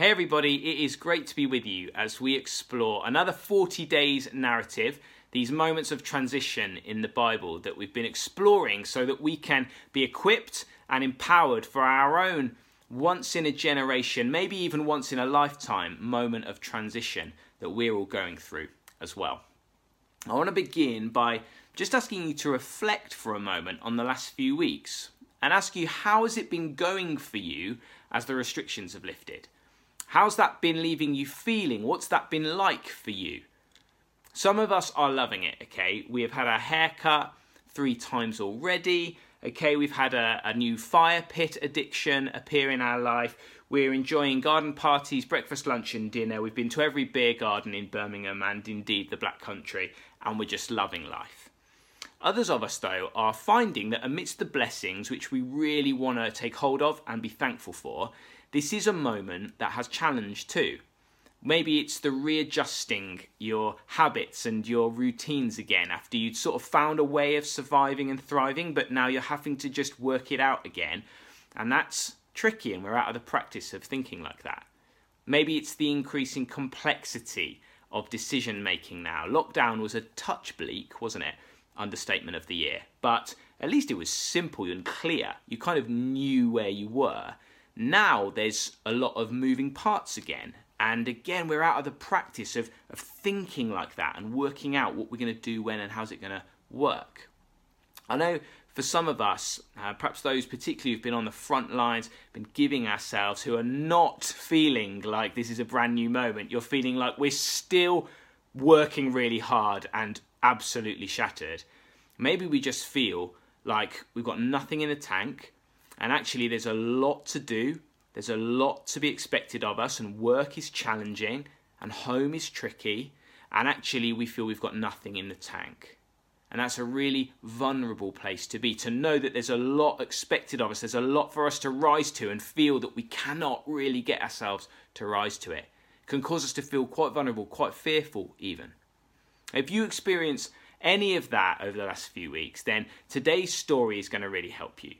Hey, everybody, it is great to be with you as we explore another 40 days narrative, these moments of transition in the Bible that we've been exploring so that we can be equipped and empowered for our own once in a generation, maybe even once in a lifetime moment of transition that we're all going through as well. I want to begin by just asking you to reflect for a moment on the last few weeks and ask you how has it been going for you as the restrictions have lifted? How's that been leaving you feeling? What's that been like for you? Some of us are loving it, okay? We have had our hair cut three times already. Okay, we've had a, a, new fire pit addiction appear in our life. We're enjoying garden parties, breakfast, lunch, and dinner. We've been to every beer garden in Birmingham and indeed the Black Country, and we're just loving life. Others of us, though, are finding that amidst the blessings which we really want to take hold of and be thankful for, this is a moment that has challenge too. Maybe it's the readjusting your habits and your routines again after you'd sort of found a way of surviving and thriving, but now you're having to just work it out again. And that's tricky, and we're out of the practice of thinking like that. Maybe it's the increasing complexity of decision making now. Lockdown was a touch bleak, wasn't it? Understatement of the year. But at least it was simple and clear. You kind of knew where you were. Now there's a lot of moving parts again. And again, we're out of the practice of, of thinking like that and working out what we're going to do when and how's it going to work. I know for some of us, uh, perhaps those particularly who've been on the front lines, been giving ourselves, who are not feeling like this is a brand new moment, you're feeling like we're still working really hard and absolutely shattered. Maybe we just feel like we've got nothing in the tank, and actually, there's a lot to do, there's a lot to be expected of us, and work is challenging, and home is tricky, and actually, we feel we've got nothing in the tank. And that's a really vulnerable place to be, to know that there's a lot expected of us, there's a lot for us to rise to, and feel that we cannot really get ourselves to rise to it. can cause us to feel quite vulnerable, quite fearful, even. If you experience any of that over the last few weeks, then today's story is going to really help you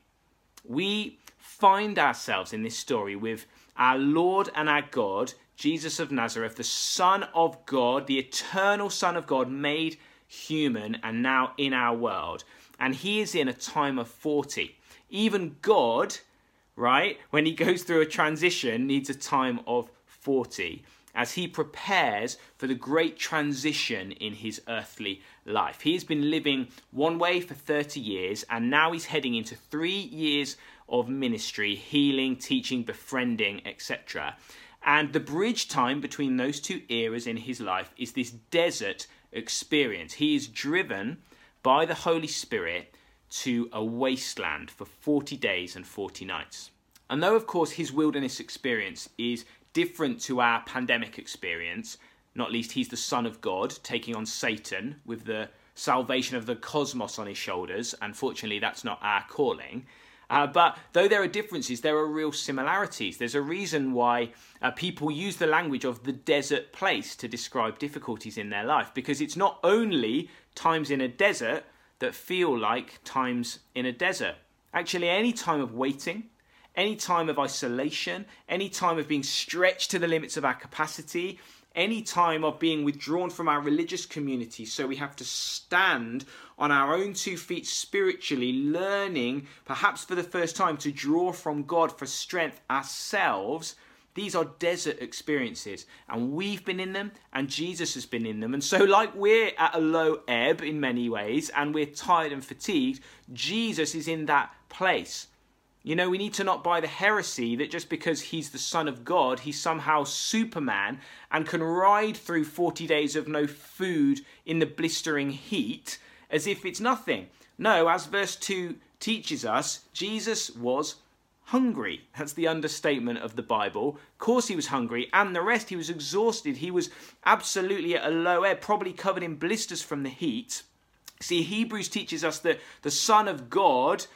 we find ourselves in this story with our Lord and our God, Jesus of Nazareth, the Son of God, the eternal Son of God, made human and now in our world. And he is in a time of 40. Even God, right, when he goes through a transition, needs a time of 40 as he prepares for the great transition in his earthly life. He has been living one way for 30 years, and now he's heading into three years of ministry, healing, teaching, befriending, etc. And the bridge time between those two eras in his life is this desert experience. He is driven by the Holy Spirit to a wasteland for 40 days and 40 nights. And though, of course, his wilderness experience is different to our pandemic experience. Not least, he's the Son of God, taking on Satan with the salvation of the cosmos on his shoulders. Unfortunately, that's not our calling. Uh, but though there are differences, there are real similarities. There's a reason why uh, people use the language of the desert place to describe difficulties in their life, because it's not only times in a desert that feel like times in a desert. Actually, any time of waiting, any time of isolation, any time of being stretched to the limits of our capacity, any time of being withdrawn from our religious community. So we have to stand on our own two feet spiritually, learning, perhaps for the first time, to draw from God for strength ourselves. These are desert experiences, and we've been in them, and Jesus has been in them. And so, like we're at a low ebb in many ways, and we're tired and fatigued, Jesus is in that place. You know, we need to not buy the heresy that just because he's the Son of God, he's somehow Superman and can ride through 40 days of no food in the blistering heat as if it's nothing. No, as verse 2 teaches us, Jesus was hungry. That's the understatement of the Bible. Of course, he was hungry, and the rest, he was exhausted. He was absolutely at a low ebb, probably covered in blisters from the heat. See, Hebrews teaches us that the Son of God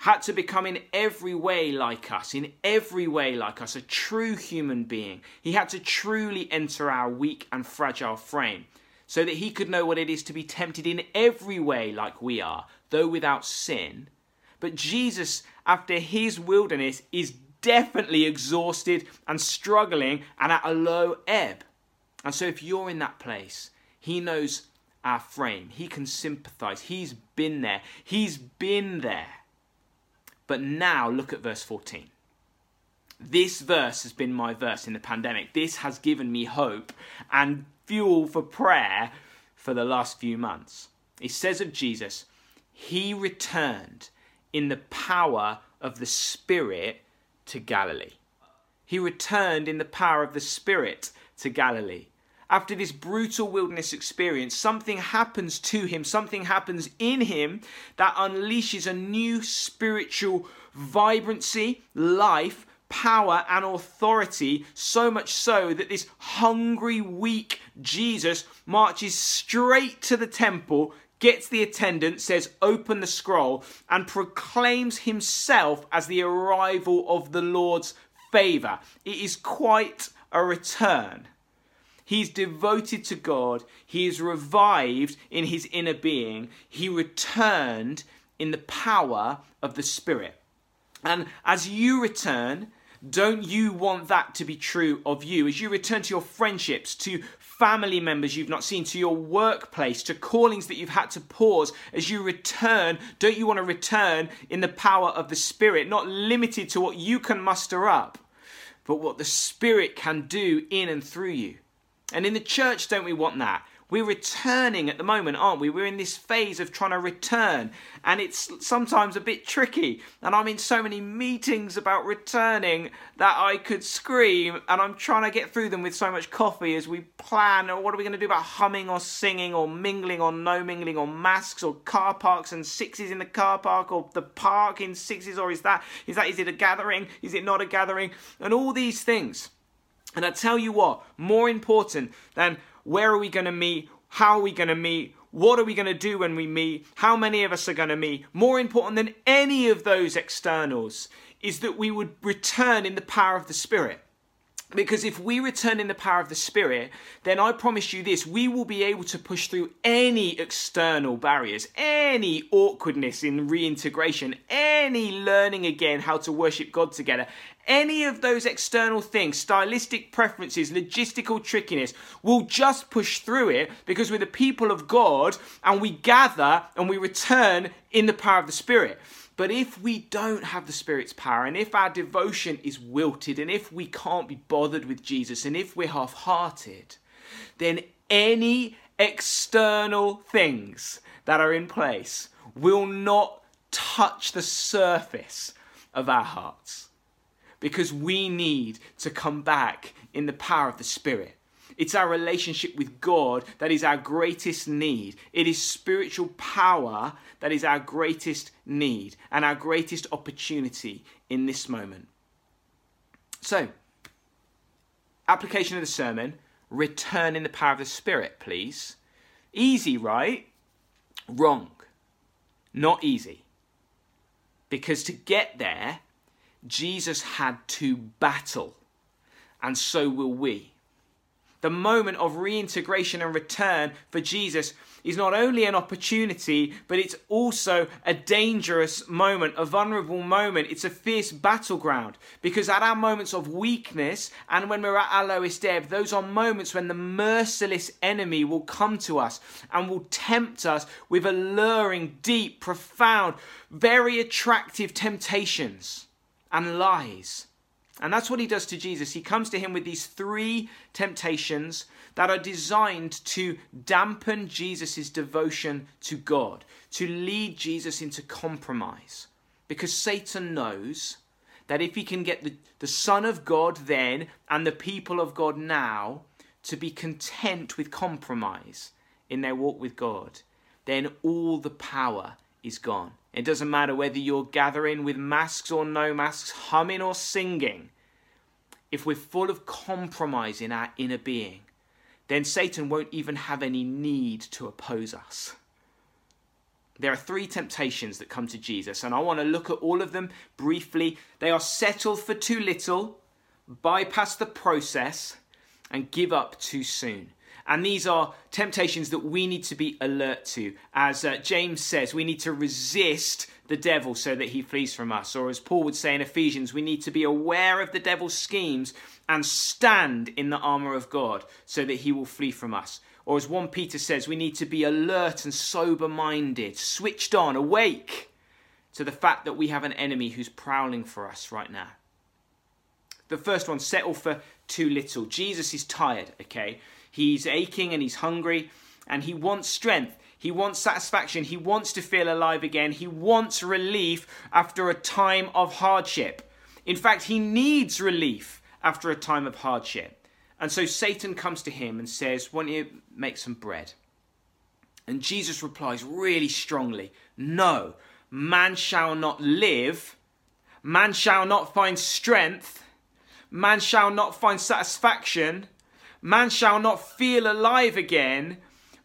had to become in every way like us, in every way like us, a true human being. He had to truly enter our weak and fragile frame so that he could know what it is to be tempted in every way like we are, though without sin. But Jesus, after his wilderness, is definitely exhausted and struggling and at a low ebb. And so, if you're in that place, He knows our frame. He can sympathize. He's been there. He's been there. But now, look at verse 14. This verse has been my verse in the pandemic. This has given me hope and fuel for prayer for the last few months. It says of Jesus, He returned in the power of the Spirit to Galilee. He returned in the power of the Spirit to Galilee. After this brutal wilderness experience, something happens to him, something happens in him that unleashes a new spiritual vibrancy, life, power and authority, so much so that this hungry, weak Jesus marches straight to the temple, gets the attendant, says, Open the scroll, and proclaims himself as the arrival of the Lord's favour. It is quite a return. He's devoted to God. He is revived in his inner being. He returned in the power of the Spirit. And as you return, don't you want that to be true of you? As you return to your friendships, to family members you've not seen, to your workplace, to callings that you've had to pause, as you return, don't you want to return in the power of the Spirit, not limited to what you can muster up, but what the Spirit can do in and through you? And in the church, don't we want that? We're returning at the moment, aren't we? We're in this phase of trying to return, and it's sometimes a bit tricky. And I'm in so many meetings about returning that I could scream, and I'm trying to get through them with so much coffee as we plan. Or what are we going to do about humming or singing or mingling or no mingling or masks or car parks and sixes in the car park or the park in sixes? Or is that is that is it a gathering? Is it not a gathering? And all these things. And I tell you what, more important than where are we going to meet? How are we going to meet? What are we going to do when we meet? How many of us are going to meet? More important than any of those externals is that we would return in the power of the Spirit. Because if we return in the power of the Spirit, then I promise you this we will be able to push through any external barriers, any awkwardness in reintegration, any learning again how to worship God together, any of those external things, stylistic preferences, logistical trickiness, we'll just push through it because we're the people of God and we gather and we return in the power of the Spirit. But if we don't have the Spirit's power, and if our devotion is wilted, and if we can't be bothered with Jesus, and if we're half hearted, then any external things that are in place will not touch the surface of our hearts. Because we need to come back in the power of the Spirit. It's our relationship with God that is our greatest need. It is spiritual power that is our greatest need and our greatest opportunity in this moment. So, application of the sermon return in the power of the Spirit, please. Easy, right? Wrong. Not easy. Because to get there, Jesus had to battle, and so will we the moment of reintegration and return for Jesus is not only an opportunity, but it's also a dangerous moment, a vulnerable moment. It's a fierce battleground because at our moments of weakness and when we're at our lowest ebb, those are moments when the merciless enemy will come to us and will tempt us with alluring, deep, profound, very attractive temptations and lies. And that's what he does to Jesus. He comes to him with these three temptations that are designed to dampen Jesus' devotion to God, to lead Jesus into compromise. Because Satan knows that if he can get the, the Son of God then and the people of God now to be content with compromise in their walk with God, then all the power is gone. It doesn't matter whether you're gathering with masks or no masks, humming or singing. If we're full of compromise in our inner being, then Satan won't even have any need to oppose us. There are three temptations that come to Jesus, and I want to look at all of them briefly. They are settle for too little, bypass the process, and give up too soon. And these are temptations that we need to be alert to. As uh, James says, we need to resist the devil so that he flees from us. Or as Paul would say in Ephesians, we need to be aware of the devil's schemes and stand in the armour of God so that he will flee from us. Or as 1 Peter says, we need to be alert and sober minded, switched on, awake to the fact that we have an enemy who's prowling for us right now. The first one, settle for too little. Jesus is tired, okay? He's aching and he's hungry and he wants strength. He wants satisfaction. He wants to feel alive again. He wants relief after a time of hardship. In fact, he needs relief after a time of hardship. And so Satan comes to him and says, Why don't you make some bread? And Jesus replies really strongly, No, man shall not live, man shall not find strength Man shall not find satisfaction. Man shall not feel alive again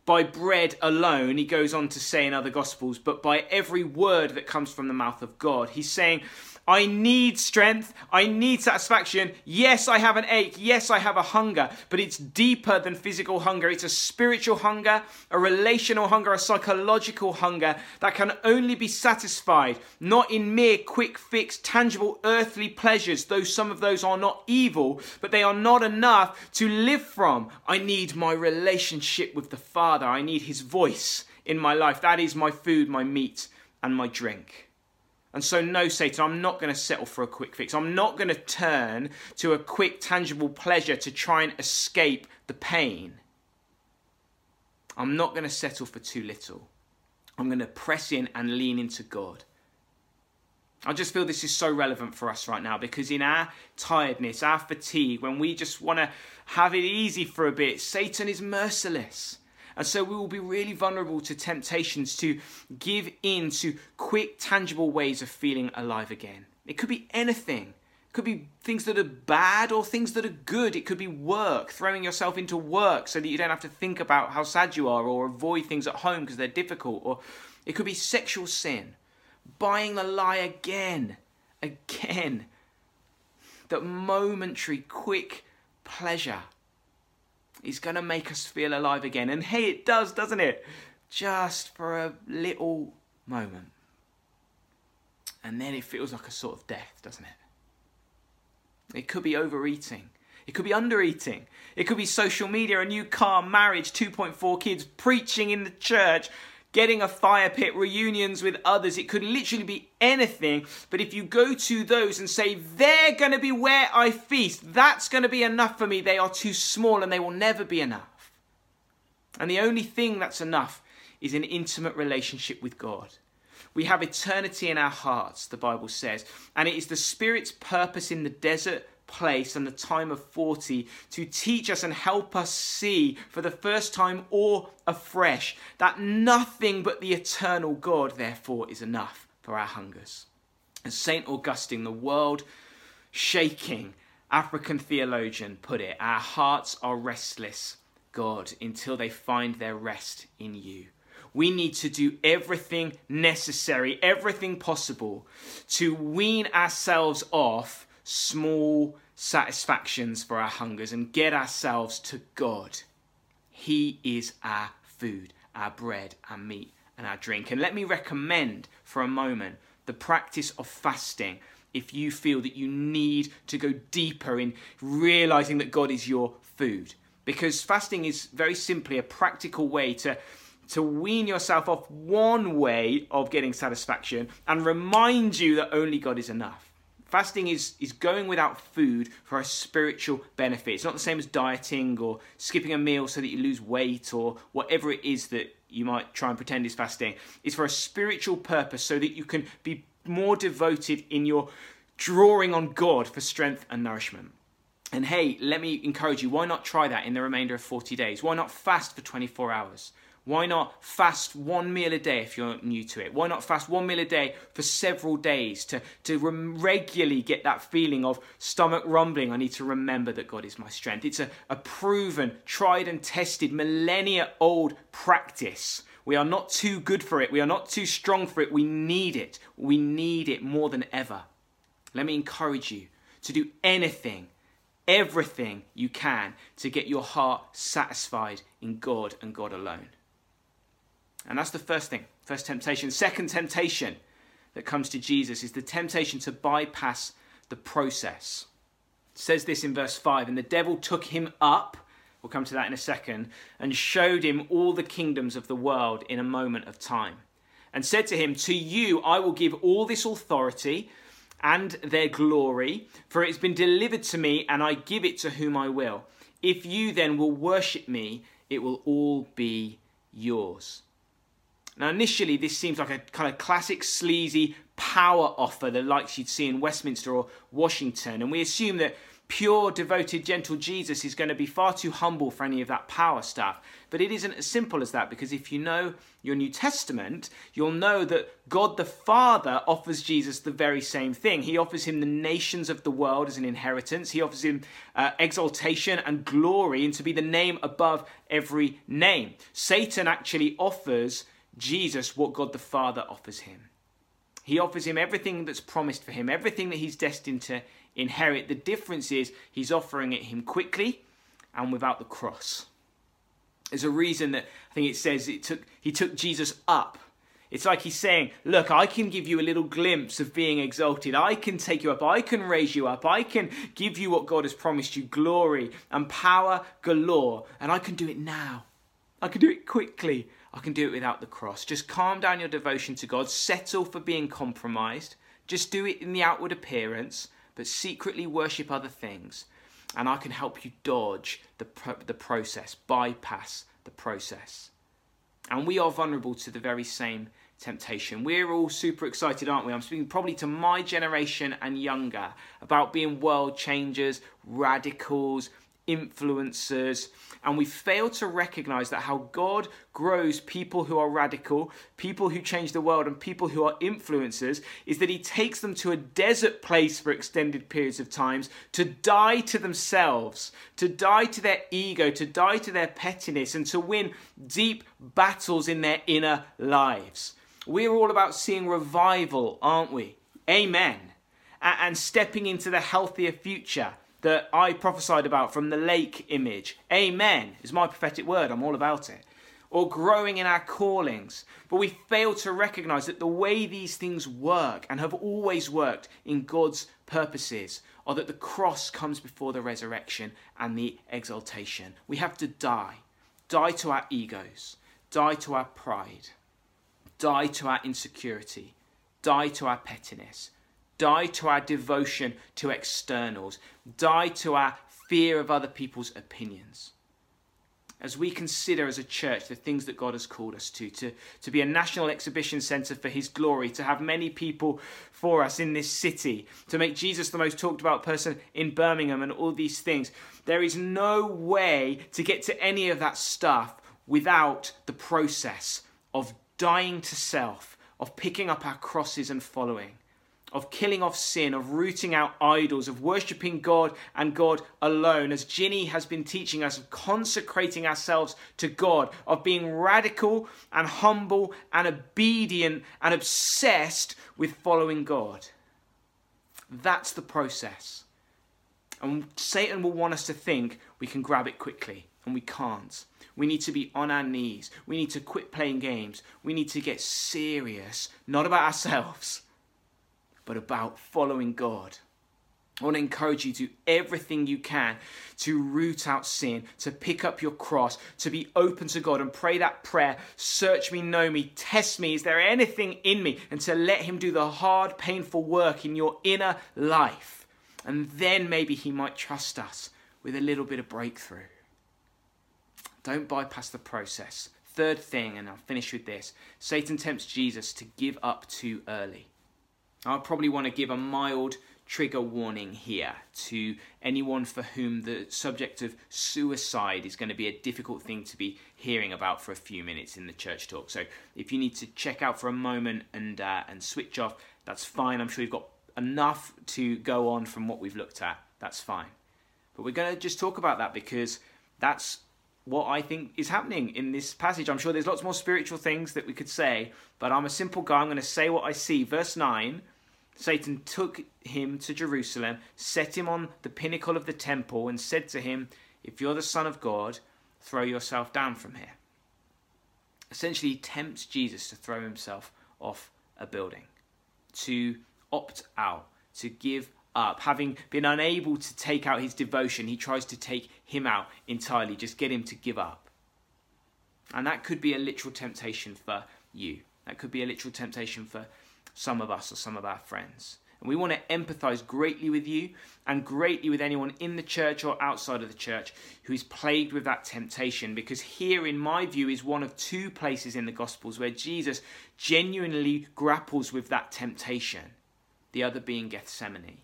by bread alone, he goes on to say in other Gospels, but by every word that comes from the mouth of God. He's saying, I need strength. I need satisfaction. Yes, I have an ache. Yes, I have a hunger, but it's deeper than physical hunger. It's a spiritual hunger, a relational hunger, a psychological hunger that can only be satisfied not in mere quick fix, tangible earthly pleasures, though some of those are not evil, but they are not enough to live from. I need my relationship with the Father. I need His voice in my life. That is my food, my meat, and my drink. And so, no, Satan, I'm not going to settle for a quick fix. I'm not going to turn to a quick, tangible pleasure to try and escape the pain. I'm not going to settle for too little. I'm going to press in and lean into God. I just feel this is so relevant for us right now because in our tiredness, our fatigue, when we just want to have it easy for a bit, Satan is merciless. And so we will be really vulnerable to temptations to give in to quick, tangible ways of feeling alive again. It could be anything. It could be things that are bad or things that are good. It could be work, throwing yourself into work so that you don't have to think about how sad you are or avoid things at home because they're difficult. Or it could be sexual sin, buying the lie again, again. That momentary, quick pleasure is going to make us feel alive again. And hey, it does, doesn't it? Just for a little moment. And then it feels like a sort of death, doesn't it? It could be overeating. It could be undereating. It could be social media, a new car, marriage, 2.4 kids, preaching in the church, getting a fire pit, reunions with others. It could literally be anything. But if you go to those and say, they're going to be where I feast, that's going to be enough for me, they are too small and they will never be enough. And the only thing that's enough is an intimate relationship with God. We have eternity in our hearts, the Bible says, and it is the Spirit's purpose in the desert place and the time of 40 to teach us and help us see for the first time or afresh that nothing but the eternal God, therefore, is enough for our hungers. As St. Augustine, the world shaking African theologian, put it, our hearts are restless, God, until they find their rest in you. We need to do everything necessary, everything possible to wean ourselves off small satisfactions for our hungers and get ourselves to God. He is our food, our bread, our meat, and our drink. And let me recommend for a moment the practice of fasting if you feel that you need to go deeper in realizing that God is your food. Because fasting is very simply a practical way to to wean yourself off one way of getting satisfaction and remind you that only God is enough. Fasting is, is going without food for a spiritual benefit. It's not the same as dieting or skipping a meal so that you lose weight or whatever it is that you might try and pretend is fasting. It's for a spiritual purpose so that you can be more devoted in your drawing on God for strength and nourishment. And hey, let me encourage you why not try that in the remainder of 40 days? Why not fast for 24 hours? Why not fast one meal a day if you're new to it? Why not fast one meal a day for several days to, to regularly get that feeling of stomach rumbling? I need to remember that God is my strength. It's a, a proven, tried and tested, millennia old practice. We are not too good for it. We are not too strong for it. We need it. We need it more than ever. Let me encourage you to do anything, everything you can to get your heart satisfied in God and God alone. And that's the first thing, first temptation. Second temptation that comes to Jesus is the temptation to bypass the process. It says this in verse 5 And the devil took him up, we'll come to that in a second, and showed him all the kingdoms of the world in a moment of time, and said to him, To you I will give all this authority and their glory, for it has been delivered to me, and I give it to whom I will. If you then will worship me, it will all be yours. Now, initially, this seems like a kind of classic sleazy power offer, the likes you'd see in Westminster or Washington, and we assume that pure, devoted, gentle Jesus is going to be far too humble for any of that power stuff. But it isn't as simple as that because if you know your New Testament, you'll know that God the Father offers Jesus the very same thing. He offers him the nations of the world as an inheritance, he offers him uh, exaltation and glory and to be the name above every name. Satan actually offers Jesus what God the Father offers him. He offers him everything that's promised for him, everything that he's destined to inherit. The difference is he's offering it him quickly and without the cross. There's a reason that I think it says it took he took Jesus up. It's like he's saying, Look, I can give you a little glimpse of being exalted. I can take you up. I can raise you up. I can give you what God has promised you glory and power galore. And I can do it now. I can do it quickly. I can do it without the cross. Just calm down your devotion to God. Settle for being compromised. Just do it in the outward appearance but secretly worship other things. And I can help you dodge the, pro- the process, bypass the process. And we are vulnerable to the very same temptation. We're all super excited, aren't we? I'm speaking probably to my generation and younger about being world changers, radicals, influencers, and we fail to recognize that how God grows people who are radical, people who change the world, and people who are influencers is that He takes them to a desert place for extended periods of times to die to themselves, to die to their ego, to die to their pettiness, and to win deep battles in their inner lives. We're all about seeing revival, aren't we? Amen. And stepping into the healthier future that I prophesied about from the lake image. Amen is my prophetic word. I'm all about it. Or growing in our callings. But we fail to recognize that the way these things work and have always worked in God's purposes are that the cross comes before the resurrection and the exaltation. We have to die. Die to our egos. Die to our pride. Die to our insecurity. Die to our pettiness die to our devotion to externals, die to our fear of other people's opinions. As we consider as a church the things that God has called us to, to, to be a national exhibition centre for His glory, to have many people for us in this city, to make Jesus the most talked about person in Birmingham, and all these things, there is no way to get to any of that stuff without the process of dying to self, of picking up our crosses and following of killing off sin, of rooting out idols, of worshipping God and God alone, as Ginny has been teaching us, of consecrating ourselves to God, of being radical and humble and obedient and obsessed with following God. That's the process. And Satan will want us to think we can grab it quickly, and we can't. We need to be on our knees. We need to quit playing games. We need to get serious, not about ourselves but about following God. I want to encourage you to do everything you can to root out sin, to pick up your cross, to be open to God and pray that prayer search me, know me, test me. Is there anything in me? And to let Him do the hard, painful work in your inner life. And then maybe He might trust us with a little bit of breakthrough. Don't bypass the process. Third thing, and I'll finish with this Satan tempts Jesus to give up too early. I probably want to give a mild trigger warning here to anyone for whom the subject of suicide is going to be a difficult thing to be hearing about for a few minutes in the church talk. So if you need to check out for a moment and uh, and switch off, that's fine. I'm sure you've got enough to go on from what we've looked at. That's fine. But we're going to just talk about that because that's what I think is happening in this passage. I'm sure there's lots more spiritual things that we could say, but I'm a simple guy. I'm going to say what I see. Verse 9 Satan took him to Jerusalem, set him on the pinnacle of the temple, and said to him, If you're the Son of God, throw yourself down from here. Essentially, he tempts Jesus to throw himself off a building, to opt out, to give up. Having been unable to take out his devotion, he tries to take him out entirely, just get him to give up. And that could be a literal temptation for you. That could be a literal temptation for some of us or some of our friends. And we want to empathize greatly with you and greatly with anyone in the church or outside of the church who is plagued with that temptation. Because here, in my view, is one of two places in the Gospels where Jesus genuinely grapples with that temptation, the other being Gethsemane.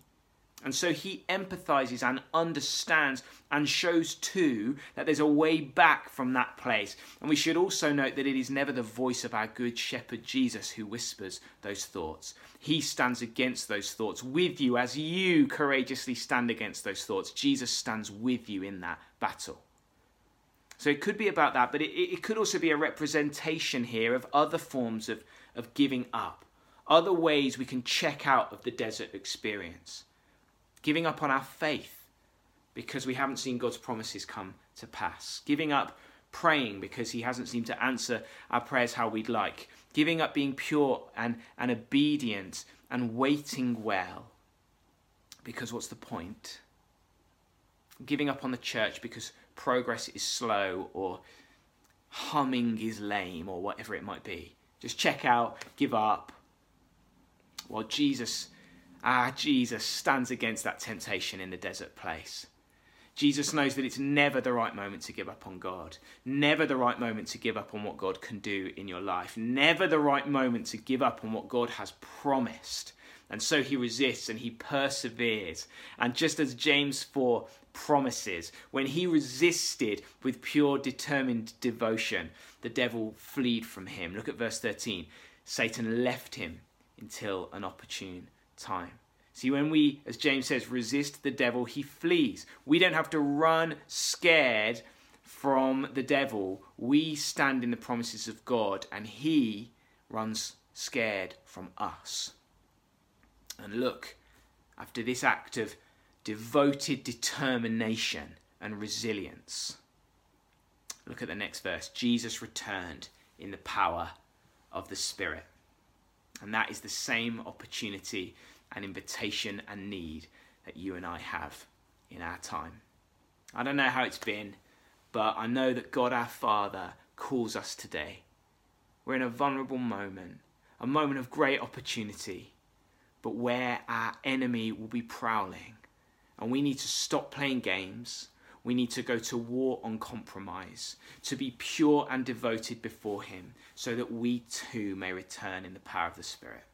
And so he empathizes and understands and shows too that there's a way back from that place. And we should also note that it is never the voice of our good shepherd Jesus who whispers those thoughts. He stands against those thoughts with you as you courageously stand against those thoughts. Jesus stands with you in that battle. So it could be about that, but it, it could also be a representation here of other forms of, of giving up, other ways we can check out of the desert experience giving up on our faith because we haven't seen God's promises come to pass, giving up praying because He hasn't seemed to answer our prayers how we'd like, giving up being pure and, and obedient and waiting well because what's the point? Giving up on the church because progress is slow or humming is lame or whatever it might be. Just check out, give up. While Jesus Ah, Jesus stands against that temptation in the desert place. Jesus knows that it's never the right moment to give up on God, never the right moment to give up on what God can do in your life, never the right moment to give up on what God has promised. And so he resists and he perseveres. And just as James 4 promises, when he resisted with pure, determined devotion, the devil fled from him. Look at verse 13. Satan left him until an opportune time. See, when we, as James says, resist the devil, he flees. We don't have to run scared from the devil. We stand in the promises of God, and he runs scared from us. And look, after this act of devoted determination and resilience, look at the next verse. Jesus returned in the power of the Spirit. And that is the same opportunity and invitation and need that you and I have in our time. I don't know how it's been, but I know that God our Father calls us today. We're in a vulnerable moment, a moment of great opportunity, but where our enemy will be prowling. And we need to stop playing games we need to go to war on compromise, to be pure and devoted before Him, so that we too may return in the power of the Spirit.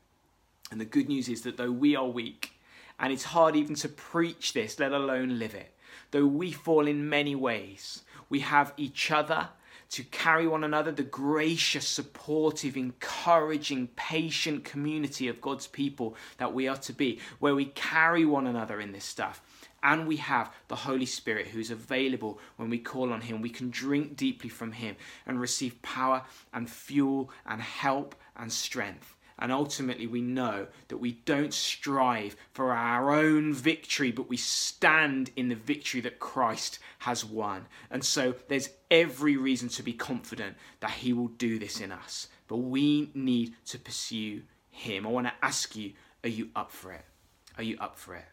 And the good news is that though we are weak, and it's hard even to preach this, let alone live it, though we fall in many ways, we have each other to carry one another, the gracious, supportive, encouraging, patient community of God's people that we are to be, where we carry one another in this stuff and we have the Holy Spirit who's available when we call on Him. We can drink deeply from Him and receive power and fuel and help and strength. And ultimately, we know that we don't strive for our own victory, but we stand in the victory that Christ has won. And so there's every reason to be confident that He will do this in us. But we need to pursue Him. I want to ask you are you up for it? Are you up for it?